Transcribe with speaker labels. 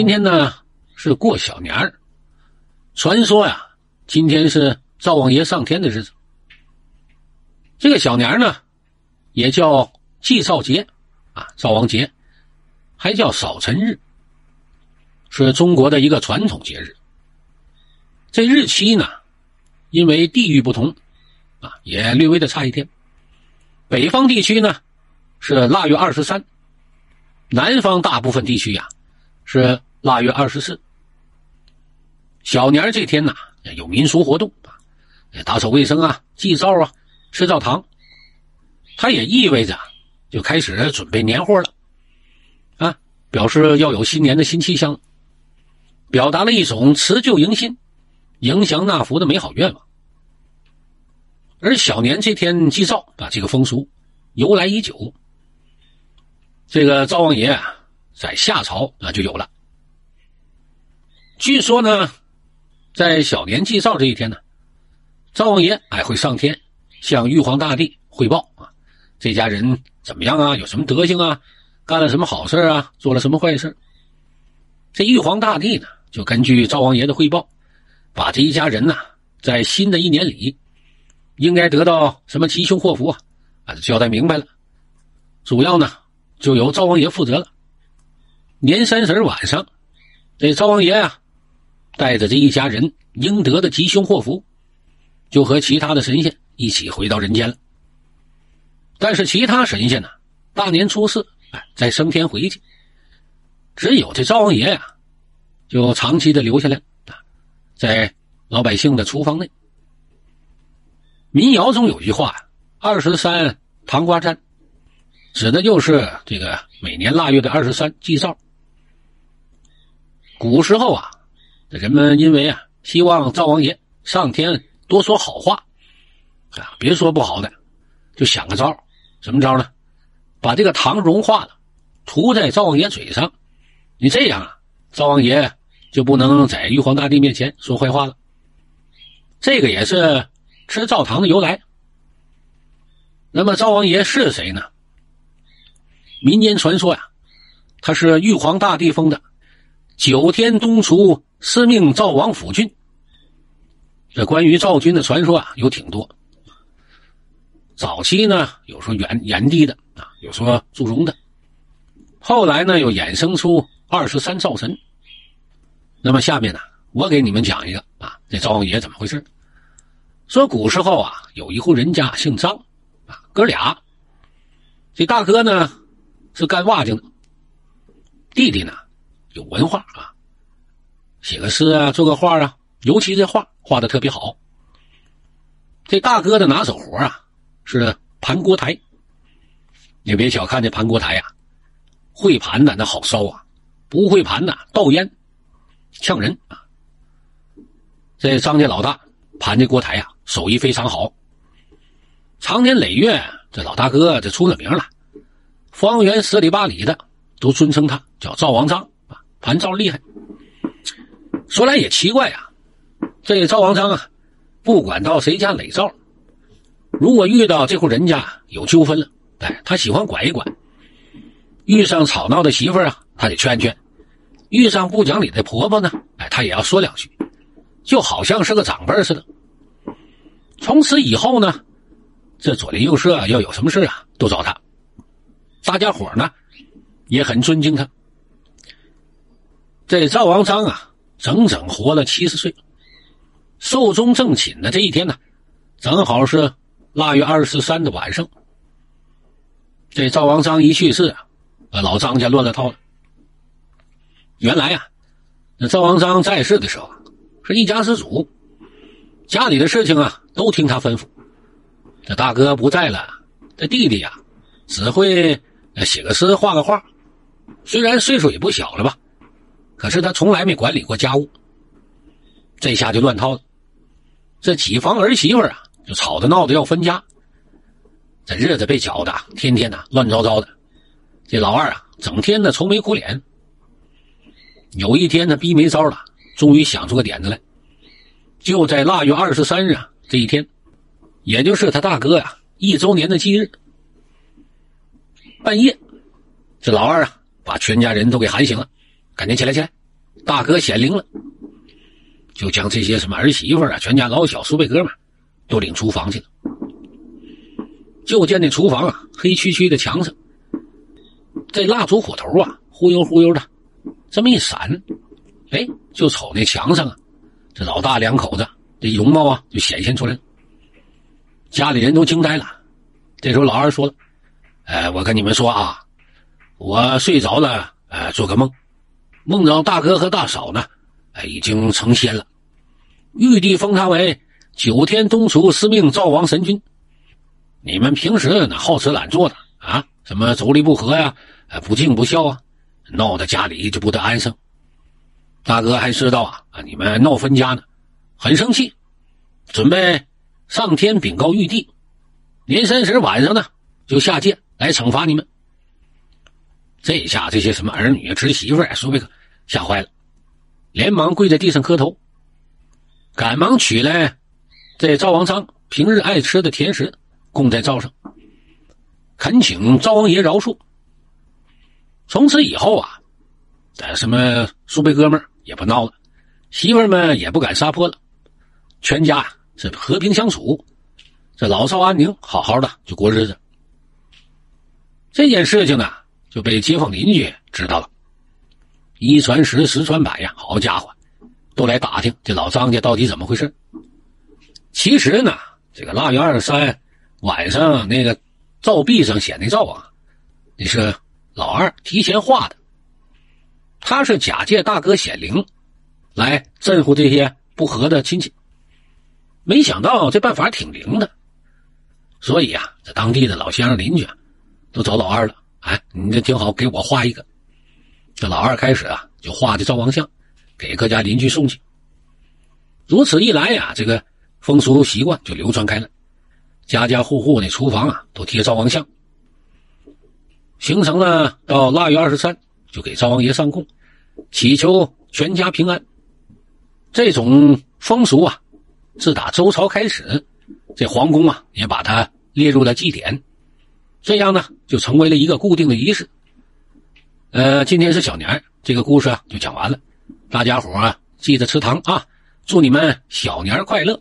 Speaker 1: 今天呢是过小年儿，传说呀，今天是灶王爷上天的日子。这个小年儿呢，也叫祭灶节，啊，灶王节，还叫扫尘日，是中国的一个传统节日。这日期呢，因为地域不同，啊，也略微的差一天。北方地区呢是腊月二十三，南方大部分地区呀。是腊月二十四，小年这天呐，有民俗活动啊，打扫卫生啊，祭灶啊，吃灶糖。它也意味着就开始准备年货了，啊，表示要有新年的新气象，表达了一种辞旧迎新、迎祥纳福的美好愿望。而小年这天祭灶啊，这个风俗由来已久。这个灶王爷啊。在夏朝啊就有了。据说呢，在小年祭灶这一天呢，灶王爷哎会上天向玉皇大帝汇报啊，这家人怎么样啊，有什么德行啊，干了什么好事啊，做了什么坏事。这玉皇大帝呢，就根据灶王爷的汇报，把这一家人呐，在新的一年里应该得到什么吉凶祸福啊，啊交代明白了。主要呢，就由灶王爷负责了。年三十晚上，这灶王爷啊，带着这一家人应得的吉凶祸福，就和其他的神仙一起回到人间了。但是其他神仙呢，大年初四哎再升天回去，只有这灶王爷呀，就长期的留下来啊，在老百姓的厨房内。民谣中有句话：“二十三糖瓜粘”，指的就是这个每年腊月的二十三祭灶。古时候啊，人们因为啊希望灶王爷上天多说好话，啊别说不好的，就想个招什么招呢？把这个糖融化了，涂在灶王爷嘴上，你这样啊，灶王爷就不能在玉皇大帝面前说坏话了。这个也是吃灶糖的由来。那么灶王爷是谁呢？民间传说呀，他是玉皇大帝封的。九天东厨司命赵王府君，这关于赵军的传说啊有挺多。早期呢有说炎炎帝的啊，有说祝融的，后来呢又衍生出二十三灶神。那么下面呢，我给你们讲一个啊，这灶王爷怎么回事？说古时候啊，有一户人家姓张啊，哥俩，这大哥呢是干瓦匠的，弟弟呢。有文化啊，写个诗啊，做个画啊，尤其这画画的特别好。这大哥的拿手活啊是盘锅台。你别小看这盘锅台呀，会盘的那好烧啊，不会盘的倒烟，呛人啊。这张家老大盘这锅台呀，手艺非常好。长年累月，这老大哥这出了名了，方圆十里八里的都尊称他叫赵王张。盘灶厉害，说来也奇怪呀，这赵王章啊，不管到谁家垒灶，如果遇到这户人家有纠纷了，哎，他喜欢管一管；遇上吵闹的媳妇啊，他得劝劝；遇上不讲理的婆婆呢，哎，他也要说两句，就好像是个长辈似的。从此以后呢，这左邻右舍啊要有什么事啊，都找他。大家伙呢，也很尊敬他。这赵王章啊，整整活了七十岁，寿终正寝的这一天呢，正好是腊月二十三的晚上。这赵王章一去世啊，老张家乱了套了。原来啊，那赵王章在世的时候啊是一家之主，家里的事情啊都听他吩咐。这大哥不在了，这弟弟呀只会写个诗、画个画，虽然岁数也不小了吧。可是他从来没管理过家务，这下就乱套了。这几房儿媳妇啊，就吵着闹着要分家。这日子被搅的，天天呐乱糟糟的。这老二啊，整天的愁眉苦脸。有一天呢，逼没招了，终于想出个点子来。就在腊月二十三日啊这一天，也就是他大哥呀一周年的忌日，半夜，这老二啊把全家人都给喊醒了。赶紧起来，起来！大哥显灵了，就将这些什么儿媳妇啊、全家老小、叔辈哥们都领厨房去了。就见那厨房啊，黑黢黢的墙上，这蜡烛火头啊，忽悠忽悠的，这么一闪，哎，就瞅那墙上啊，这老大两口子这容貌啊，就显现出来了。家里人都惊呆了。这时候老二说了：“哎，我跟你们说啊，我睡着了，呃，做个梦，梦着大哥和大嫂呢，哎，已经成仙了，玉帝封他为九天东厨司命灶王神君。你们平时那好吃懒做的啊，什么妯娌不和呀，不敬不孝啊，闹得家里就不得安生。大哥还知道啊，啊，你们闹分家呢，很生气，准备上天禀告玉帝。”年三十晚上呢，就下界来惩罚你们。这下这些什么儿女、侄媳妇、叔辈吓坏了，连忙跪在地上磕头，赶忙取来这赵王昌平日爱吃的甜食，供在灶上，恳请赵王爷饶恕。从此以后啊，什么叔辈哥们也不闹了，媳妇们也不敢撒泼了，全家是和平相处。这老少安宁，好好的就过日子。这件事情呢，就被街坊邻居知道了，一传十，十传百呀，好家伙，都来打听这老张家到底怎么回事。其实呢，这个腊月二十三晚上那个灶壁上显那灶啊，那是老二提前画的，他是假借大哥显灵，来镇唬这些不和的亲戚。没想到这办法挺灵的。所以啊，这当地的老乡邻居，都找老二了。哎，你这挺好，给我画一个。这老二开始啊，就画的灶王像，给各家邻居送去。如此一来呀，这个风俗习惯就流传开了，家家户户那厨房啊，都贴灶王像，形成了到腊月二十三就给灶王爷上供，祈求全家平安。这种风俗啊，自打周朝开始。这皇宫啊，也把它列入了祭典，这样呢，就成为了一个固定的仪式。呃，今天是小年，这个故事啊就讲完了，大家伙啊记得吃糖啊，祝你们小年快乐。